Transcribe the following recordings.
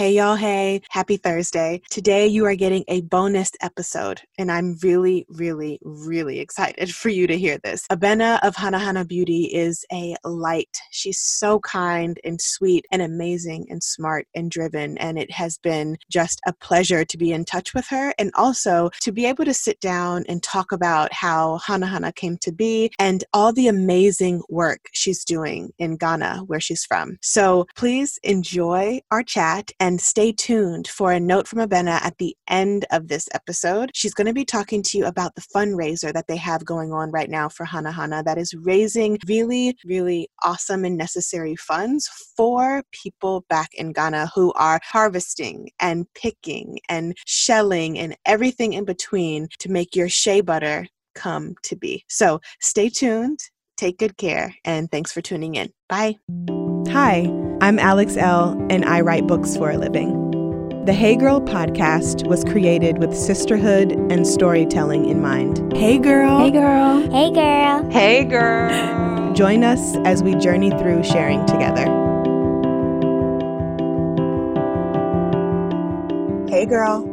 Hey, y'all. Hey, happy Thursday. Today, you are getting a bonus episode, and I'm really, really, really excited for you to hear this. Abena of Hanahana Beauty is a light. She's so kind and sweet and amazing and smart and driven, and it has been just a pleasure to be in touch with her and also to be able to sit down and talk about how Hanahana came to be and all the amazing work she's doing in Ghana, where she's from. So please enjoy our chat and and stay tuned for a note from Abena at the end of this episode. She's going to be talking to you about the fundraiser that they have going on right now for Hanahana that is raising really, really awesome and necessary funds for people back in Ghana who are harvesting and picking and shelling and everything in between to make your shea butter come to be. So stay tuned, take good care, and thanks for tuning in. Bye. Hi, I'm Alex Elle, and I write books for a living. The Hey Girl podcast was created with sisterhood and storytelling in mind. Hey, girl. Hey, girl. Hey, girl. Hey, girl. Join us as we journey through sharing together. Hey, girl.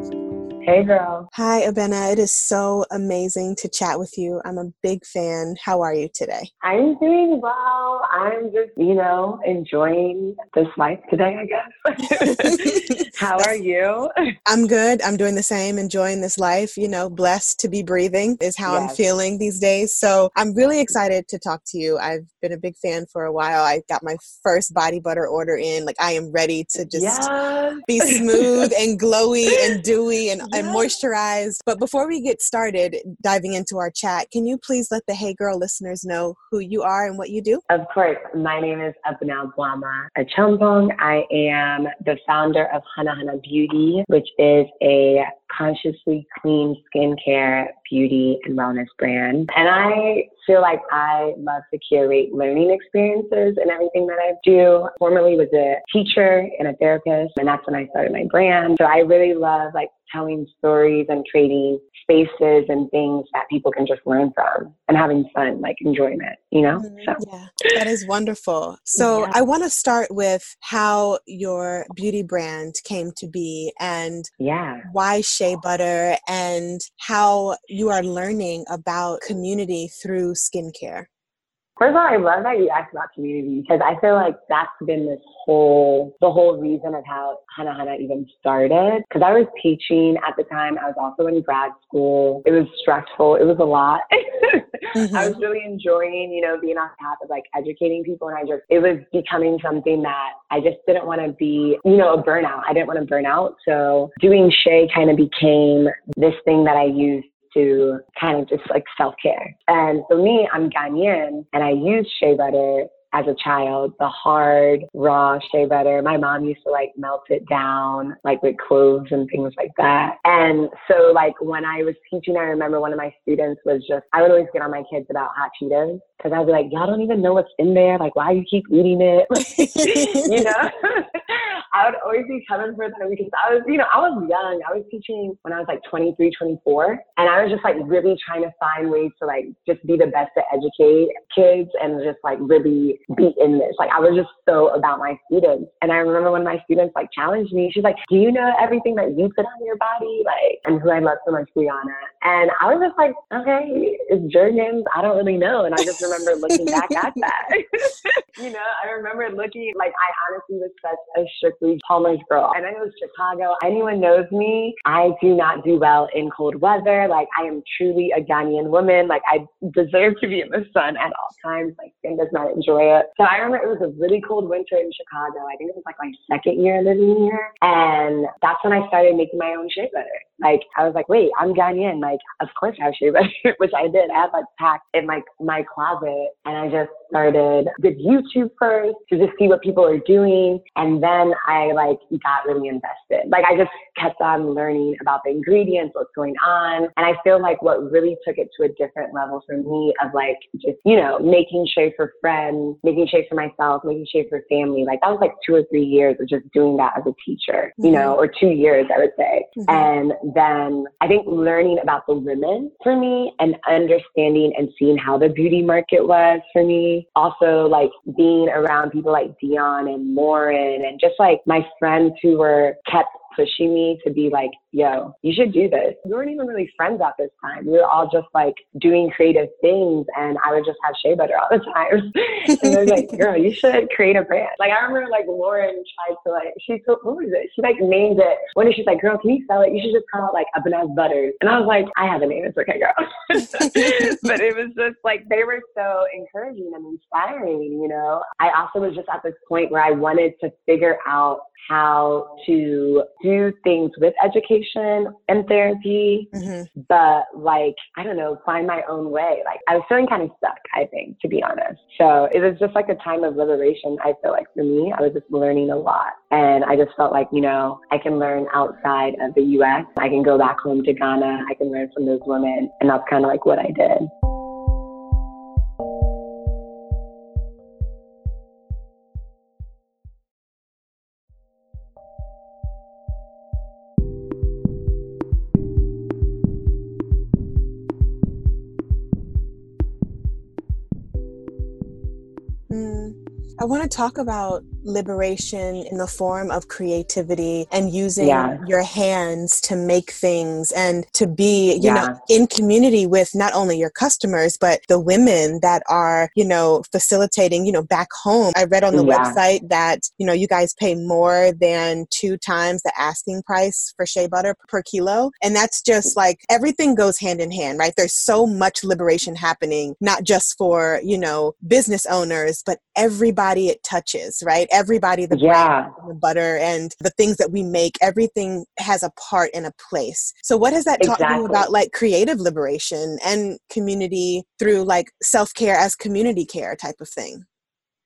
Hey, girl. Hi, Abena. It is so amazing to chat with you. I'm a big fan. How are you today? I'm doing well. I'm just, you know, enjoying this life today, I guess. How are you? I'm good. I'm doing the same, enjoying this life. You know, blessed to be breathing is how yes. I'm feeling these days. So I'm really excited to talk to you. I've been a big fan for a while. I got my first body butter order in. Like, I am ready to just yes. be smooth and glowy and dewy and and moisturized. But before we get started diving into our chat, can you please let the Hey Girl listeners know who you are and what you do? Of course. My name is Abena Boamah Acheampong. I am the founder of Hanahana Beauty, which is a consciously clean skincare, beauty, and wellness brand. And I feel like I love to curate learning experiences and everything that I do. Formerly was a teacher and a therapist, and that's when I started my brand. So I really love like telling stories and creating spaces and things that people can just learn from and having fun, like enjoyment, you know? Mm-hmm. So. Yeah, that is wonderful. So yeah. I want to start with how your beauty brand came to be and yeah. why shea butter and how you are learning about community through skincare. First of all, I love that you asked about community because I feel like that's been this whole, the whole reason of how Hanahana even started. Because I was teaching at the time. I was also in grad school. It was stressful. It was a lot. mm-hmm. I was really enjoying, you know, being on top of like educating people. And I just, it was becoming something that I just didn't want to be, you know, a burnout. I didn't want to burn out. So doing Shea kind of became this thing that I used to kind of just like self care. And for me, I'm Ghanaian and I use shea butter as a child, the hard, raw shea butter. My mom used to like melt it down, like with cloves and things like that. And so, like, when I was teaching, I remember one of my students was just, I would always get on my kids about hot Cheetos because I'd be like, y'all don't even know what's in there. Like, why you keep eating it? you know? I would always be coming for them because I was, you know, I was young. I was teaching when I was like 23, 24. And I was just like really trying to find ways to like just be the best to educate kids and just like really be in this. Like I was just so about my students. And I remember when my students like challenged me, she's like, Do you know everything that you put on your body? Like, and who I love so much, Brianna. And I was just like, Okay, it's Jergens. I don't really know. And I just remember looking back at that. you know, I remember looking like I honestly was such a strictly Palmer's girl. And I know Chicago. Anyone knows me. I do not do well in cold weather. Like I am truly a Ghanaian woman. Like I deserve to be in the sun at all times. My skin does not enjoy it. So I remember it was a really cold winter in Chicago. I think it was like my second year living here. And that's when I started making my own shea butter. Like I was like, wait, I'm Ghanaian. Like of course I have shea butter, which I did. I had like packed in like my closet, and I just started with YouTube first to just see what people are doing, and then I like got really invested. Like I just kept on learning about the ingredients, what's going on, and I feel like what really took it to a different level for me of like just you know making shea for friends, making shea for myself, making shea for family. Like that was like two or three years of just doing that as a teacher, you mm-hmm. know, or two years I would say, mm-hmm. and then I think learning about the women for me and understanding and seeing how the beauty market was for me. Also, like being around people like Dion and Lauren and just like my friends who were kept pushing me to be like, yo, you should do this. We weren't even really friends at this time. We were all just like doing creative things and I would just have shea butter all the time. and I was like, girl, you should create a brand. Like I remember like Lauren tried to like, she told, what was it? She like named it. One day she's like, girl, can you sell it? You should just call it like Abena's Butters. And I was like, I have a name. It's okay, girl. but it was just like, they were so encouraging and inspiring, you know? I also was just at this point where I wanted to figure out how to do things with education and therapy, mm-hmm. but like, I don't know, find my own way. Like, I was feeling kind of stuck, I think, to be honest. So it was just like a time of liberation, I feel like for me. I was just learning a lot. And I just felt like, you know, I can learn outside of the US. I can go back home to Ghana. I can learn from those women. And that's kind of like what I did. Mm. I want to talk about liberation in the form of creativity and using yeah. your hands to make things and to be, you yeah. know, in community with not only your customers, but the women that are, you know, facilitating, you know, back home. I read on the yeah. website that, you know, you guys pay more than two times the asking price for shea butter per kilo. And that's just like everything goes hand in hand, right? There's so much liberation happening, not just for, you know, business owners, but everybody everybody it touches, right? Everybody, the yeah. the butter and the things that we make, everything has a part and a place. So what has that exactly. taught you about like creative liberation and community through like self-care as community care type of thing?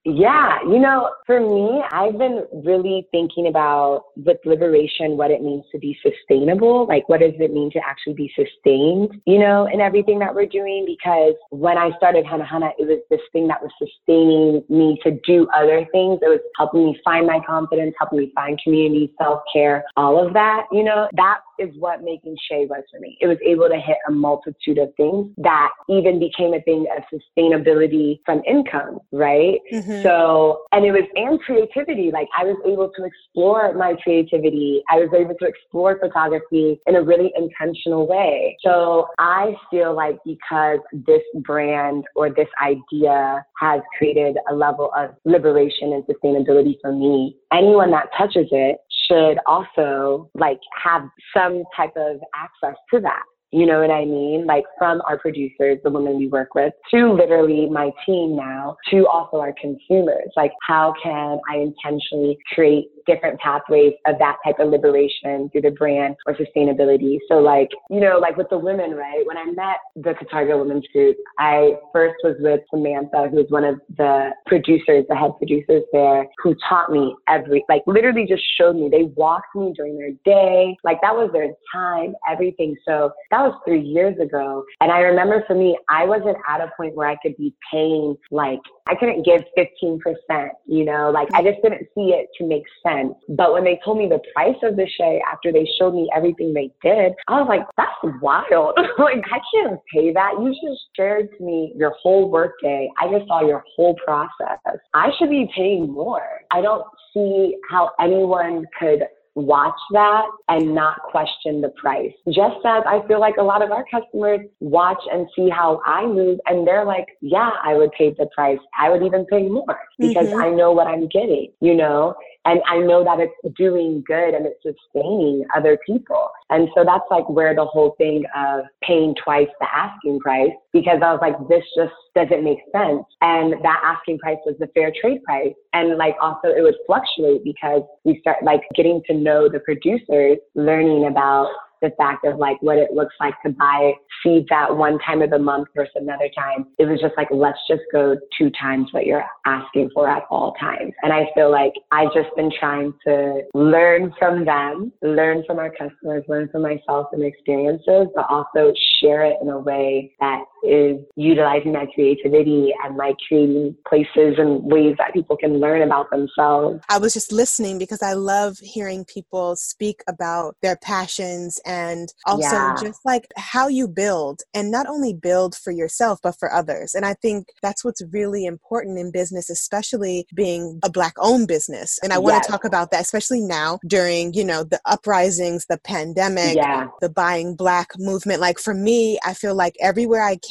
Yeah, you know, for me, I've been really thinking about with liberation what it means to be sustainable. Like, what does it mean to actually be sustained, you know, in everything that we're doing? Because when I started Hanahana, it was this thing that was sustaining me to do other things. It was helping me find my confidence, helping me find community, self care, all of that, you know, that is what making Shea was for me. It was able to hit a multitude of things that even became a thing of sustainability from income, right? Mm-hmm. So, and it was, and creativity. Like I was able to explore my creativity. I was able to explore photography in a really intentional way. So I feel like because this brand or this idea has created a level of liberation and sustainability for me, anyone that touches it should also like have some type of access to that. You know what I mean? Like from our producers, the women we work with, to literally my team now, to also our consumers. Like, how can I intentionally create different pathways of that type of liberation through the brand or sustainability? So, like, you know, like with the women, right? When I met the Katargia Women's Group, I first was with Samantha, who was one of the producers, the head producers there, who taught me every, like, literally just showed me. They walked me during their day. Like, that was their time, everything. So, that was three years ago. And I remember for me, I wasn't at a point where I could be paying like, I couldn't give 15%, you know, like I just didn't see it to make sense. But when they told me the price of the shea after they showed me everything they did, I was like, that's wild. like, I can't pay that. You just shared to me your whole workday. I just saw your whole process. I should be paying more. I don't see how anyone could watch that and not question the price. Just as I feel like a lot of our customers watch and see how I move and they're like, yeah, I would pay the price. I would even pay more because mm-hmm. I know what I'm getting, you know? And I know that it's doing good and it's sustaining other people. And so that's like where the whole thing of paying twice the asking price, because I was like, this just doesn't make sense. And that asking price was the fair trade price. And like also it would fluctuate because we start like getting to know the producers, learning about the fact of like what it looks like to buy seeds at one time of the month versus another time. It was just like, let's just go two times what you're asking for at all times. And I feel like I've just been trying to learn from them, learn from our customers, learn from myself and experiences, but also share it in a way that is utilizing that creativity and like creating places and ways that people can learn about themselves. I was just listening because I love hearing people speak about their passions and also yeah. just like how you build and not only build for yourself but for others. And I think that's what's really important in business, especially being a black owned business. And I want yes. to talk about that, especially now during, you know, the uprisings, the pandemic, yeah. the buying black movement. Like for me, I feel like everywhere I can,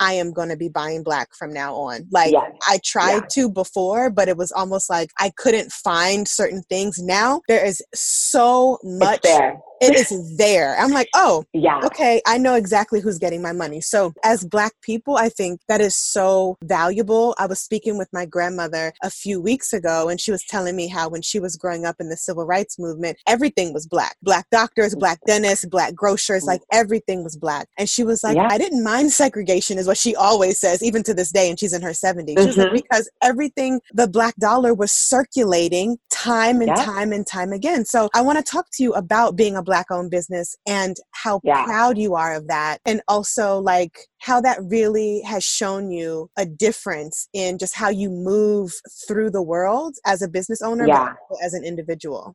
I am going to be buying black from now on. Like yes. I tried yeah. to before, but it was almost like I couldn't find certain things. Now there is so much it is there. I'm like, oh, yeah. Okay, I know exactly who's getting my money. So, as Black people, I think that is so valuable. I was speaking with my grandmother a few weeks ago, and she was telling me how when she was growing up in the civil rights movement, everything was Black Black doctors, Black dentists, Black grocers, like everything was Black. And she was like, yeah. I didn't mind segregation, is what she always says, even to this day, and she's in her 70s. She mm-hmm. like, because everything, the Black dollar was circulating time and yeah. time and time again. So, I want to talk to you about being a Black owned business and how yeah. proud you are of that and also like how that really has shown you a difference in just how you move through the world as a business owner yeah. as an individual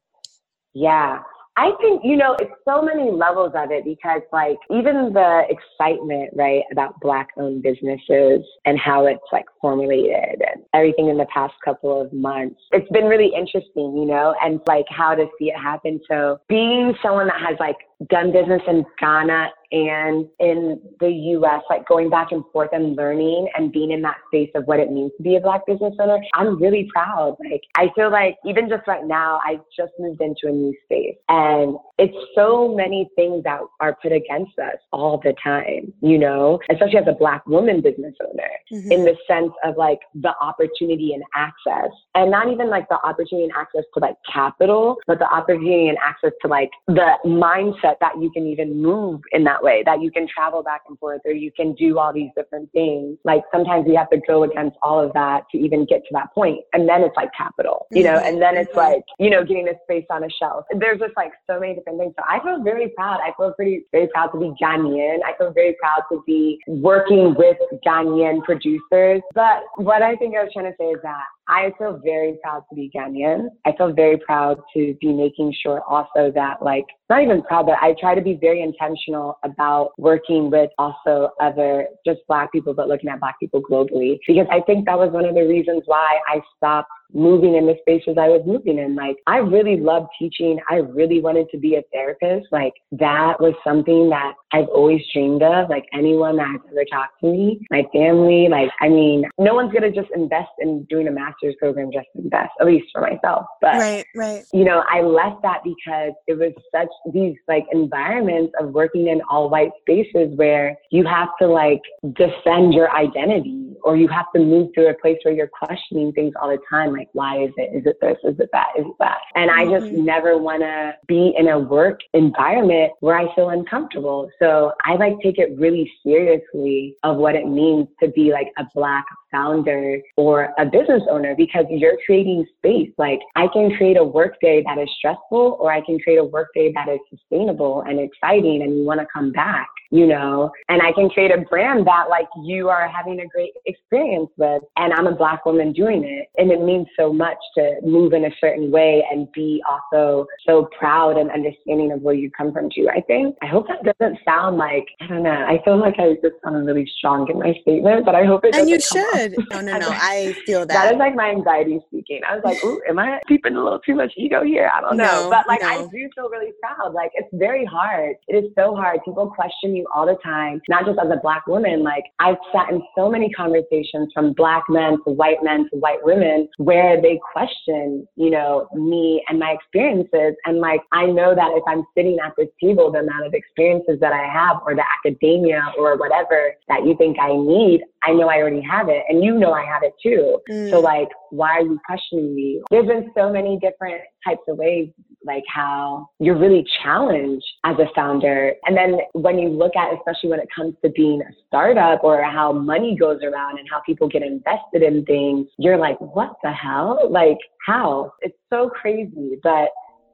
yeah I think, you know, it's so many levels of it because, like, even the excitement, right, about Black owned businesses and how it's like formulated and everything in the past couple of months, it's been really interesting, you know, and like how to see it happen. So, being someone that has like done business in Ghana and in the US, like going back and forth and learning and being in that space of what it means to be a Black business owner, I'm really proud. Like, I feel like even just right now, I just moved into a new space and it's so many things that are put against us all the time, you know, especially as a Black woman business owner, mm-hmm. in the sense of like the opportunity and access, and not even like the opportunity and access to like capital, but the opportunity and access to like the mindset mindset that you can even move in that way, that you can travel back and forth or you can do all these different things. Like sometimes we have to go against all of that to even get to that point. And then it's like capital, you know, and then it's mm-hmm. like, you know, getting a space on a shelf. There's just like so many different things. So I feel very proud. I feel pretty, very proud to be Ghanaian. I feel very proud to be working with Ghanaian producers. But what I think I was trying to say is that I feel very proud to be Ghanaian. I feel very proud to be making sure also that like, not even proud, but I try to be very intentional about working with also other just black people, but looking at black people globally. Because I think that was one of the reasons why I stopped moving in the spaces I was moving in. Like, I really loved teaching. I really wanted to be a therapist. Like, that was something that I've always dreamed of. Like, anyone that has ever talked to me, my family, like, I mean, no one's going to just invest in doing a master's program just to invest, at least for myself. But, right, right. you know, I left that because it was such these like environments of working in all white spaces where you have to like defend your identity or you have to move through a place where you're questioning things all the time like, why is it? Is it this? Is it that? Is it that? And I just mm-hmm. never want to be in a work environment where I feel uncomfortable. So I like take it really seriously of what it means to be like a black founder or a business owner because you're creating space. Like I can create a workday that is stressful or I can create a workday that is sustainable and exciting and you want to come back you know, and I can create a brand that like you are having a great experience with. And I'm a black woman doing it. And it means so much to move in a certain way and be also so proud and understanding of where you come from too, I think. I hope that doesn't sound like, I don't know, I feel like I just sound really strong in my statement, but I hope it And you should. no, no, no. I feel that. That is like my anxiety speaking. I was like, ooh, am I keeping a little too much ego here? I don't know. No, but like, no. I do feel really proud. Like, it's very hard. It is so hard. People question you all the time, not just as a black woman. Like I've sat in so many conversations from black men to white men to white women where they question, you know, me and my experiences. And like, I know that if I'm sitting at this table, the amount of experiences that I have or the academia or whatever that you think I need, I know I already have it and you know I have it too. Mm. So like, why are you questioning me? There's been so many different types of ways, like how you're really challenged as a founder. And then when you look at, especially when it comes to being a startup or how money goes around and how people get invested in things, you're like, what the hell? Like, how? It's so crazy. But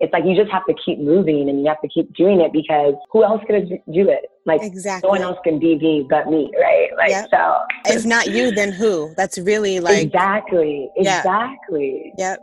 it's like you just have to keep moving and you have to keep doing it because who else can do it? Like exactly. no one else can be me but me, right? Like yep. so. If not you, then who? That's really like exactly, exactly. Yep.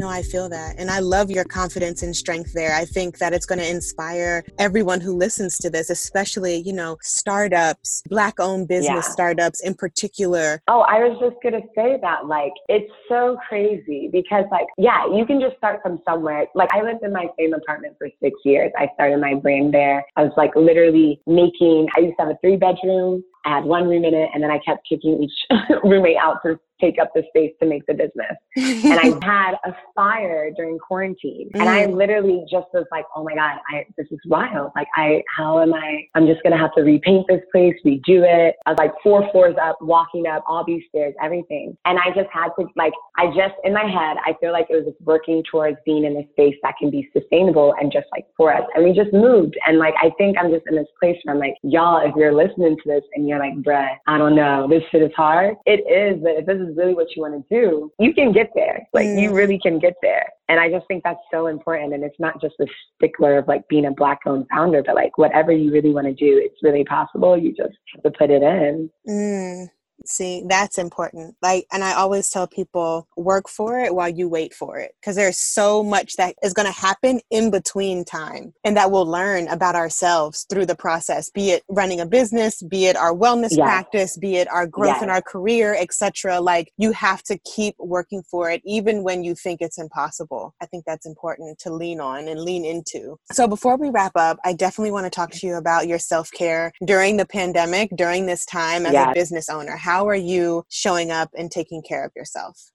No, I feel that. And I love your confidence and strength there. I think that it's going to inspire everyone who listens to this, especially, you know, startups, black owned business yeah. startups in particular. Oh, I was just going to say that. Like, it's so crazy because, like, yeah, you can just start from somewhere. Like, I lived in my same apartment for six years. I started my brand there. I was like literally making, I used to have a three bedroom. I had one room in it, and then I kept kicking each roommate out to take up the space to make the business. and I had a fire during quarantine. Mm. And I mm. literally just was like, oh my God, I, this is wild. Like, I, how am I, I'm just going to have to repaint this place, redo it. I was like four floors up, walking up all these stairs, everything. And I just had to, like, I just, in my head, I feel like it was working towards being in a space that can be sustainable and just like for us. And we just moved. And like, I think I'm just in this place where I'm like, y'all, if you're listening to this and you're like, bruh, I don't know, this shit is hard. It is, but if this is is really what you want to do, you can get there. Like mm. you really can get there. And I just think that's so important. And it's not just the stickler of like being a black owned founder, but like whatever you really want to do, it's really possible. You just have to put it in. Mm. See, that's important. Like, and I always tell people work for it while you wait for it because there's so much that is going to happen in between time and that we'll learn about ourselves through the process, be it running a business, be it our wellness yes. practice, be it our growth yes. in our career, etc. Like, you have to keep working for it even when you think it's impossible. I think that's important to lean on and lean into. So, before we wrap up, I definitely want to talk to you about your self care during the pandemic, during this time as yes. a business owner how are you showing up and taking care of yourself?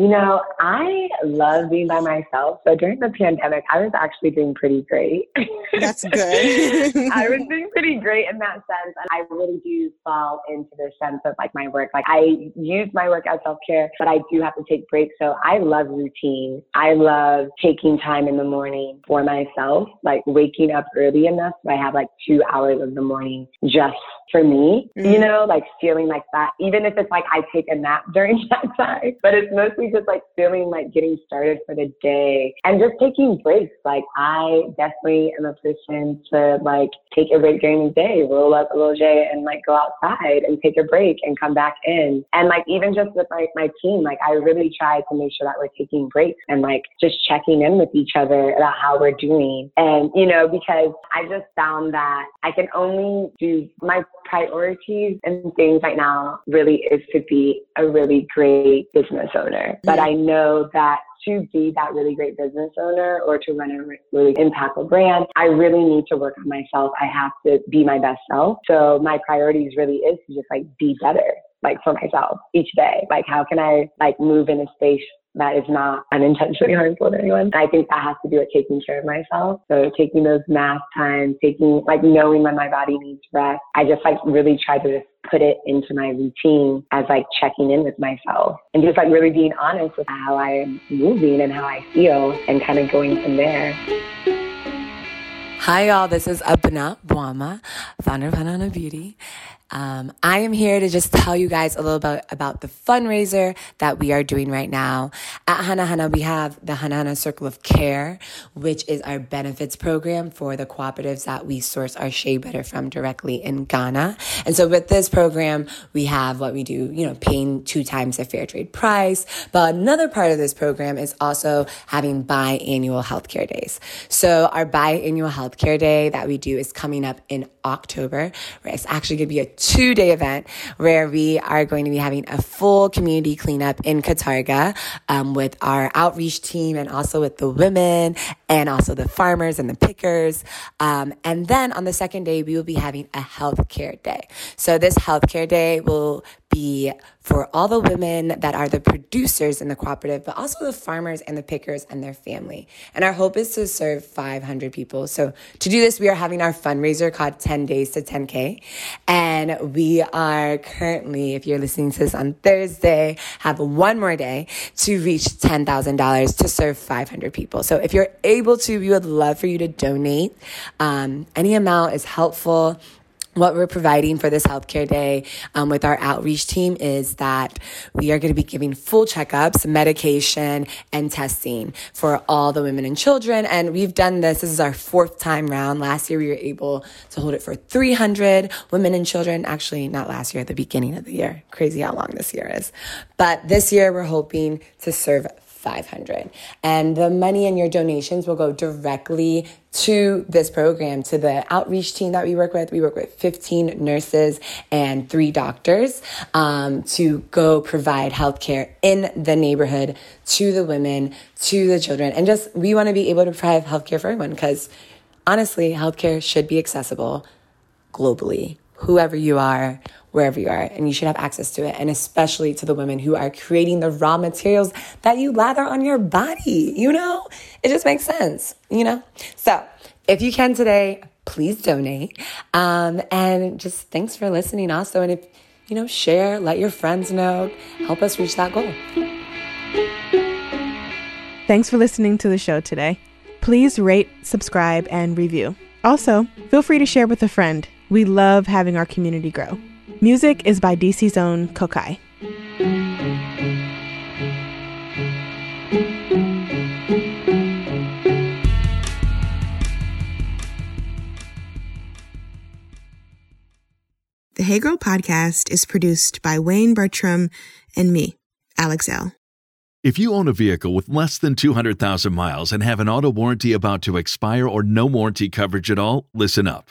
You know, I love being by myself. So during the pandemic, I was actually doing pretty great. That's good. I was doing pretty great in that sense. And I really do fall into the sense of like my work. Like I use my work as self care, but I do have to take breaks. So I love routine. I love taking time in the morning for myself, like waking up early enough so I have like two hours of the morning just for me, mm-hmm. you know, like feeling like that, even if it's like I take a nap during that time, but it's mostly just like feeling like getting started for the day and just taking breaks. Like I definitely am a person to like take a break during the day, roll up a little J and like go outside and take a break and come back in. And like even just with like my team, like I really try to make sure that we're taking breaks and like just checking in with each other about how we're doing. And, you know, because I just found that I can only do my priorities and things right now really is to be a really great business owner. But I know that to be that really great business owner or to run a really impactful brand, I really need to work on myself. I have to be my best self. So my priorities really is to just like be better like for myself each day. Like how can I like move in a space that is not unintentionally harmful to anyone. I think that has to do with taking care of myself. So taking those nap times, taking like knowing when my body needs rest. I just like really try to just put it into my routine as like checking in with myself and just like really being honest with how I am moving and how I feel and kind of going from there. Hi, y'all. This is Abena Boamah, founder of Hanahana Beauty. Um, I am here to just tell you guys a little bit about the fundraiser that we are doing right now. At Hanahana, we have the Hanahana Circle of Care, which is our benefits program for the cooperatives that we source our shea butter from directly in Ghana. And so with this program, we have what we do, you know, paying two times the fair trade price. But another part of this program is also having biannual healthcare days. So our biannual healthcare day that we do is coming up in October, where it's actually going to be a two day event where we are going to be having a full community cleanup in Katargia um, with our outreach team and also with the women and also the farmers and the pickers. Um, and then on the second day, we will be having a healthcare day. So this healthcare day will be for all the women that are the producers in the cooperative, but also the farmers and the pickers and their family. And our hope is to serve 500 people. So to do this, we are having our fundraiser called 10 Days to 10K. And we are currently, if you're listening to this on Thursday, have one more day to reach $10,000 to serve 500 people. So if you're able to, we would love for you to donate. Um, any amount is helpful what we're providing for this healthcare day um, with our outreach team is that we are going to be giving full checkups, medication, and testing for all the women and children. And we've done this. This is our fourth time round. Last year, we were able to hold it for 300 women and children. Actually, not last year, at the beginning of the year. Crazy how long this year is. But this year, we're hoping to serve 500 and the money and your donations will go directly to this program to the outreach team that we work with. We work with 15 nurses and three doctors um, to go provide healthcare in the neighborhood to the women to the children. And just we want to be able to provide healthcare for everyone because honestly healthcare should be accessible globally whoever you are wherever you are, and you should have access to it, and especially to the women who are creating the raw materials that you lather on your body. You know, it just makes sense, you know? So if you can today, please donate. Um, and just thanks for listening also. And if, you know, share, let your friends know, help us reach that goal. Thanks for listening to the show today. Please rate, subscribe, and review. Also, feel free to share with a friend. We love having our community grow. Music is by DC's own Kokai. The Hey Girl podcast is produced by Wayne Bertram and me, Alex Elle. If you own a vehicle with less than 200,000 miles and have an auto warranty about to expire or no warranty coverage at all, listen up.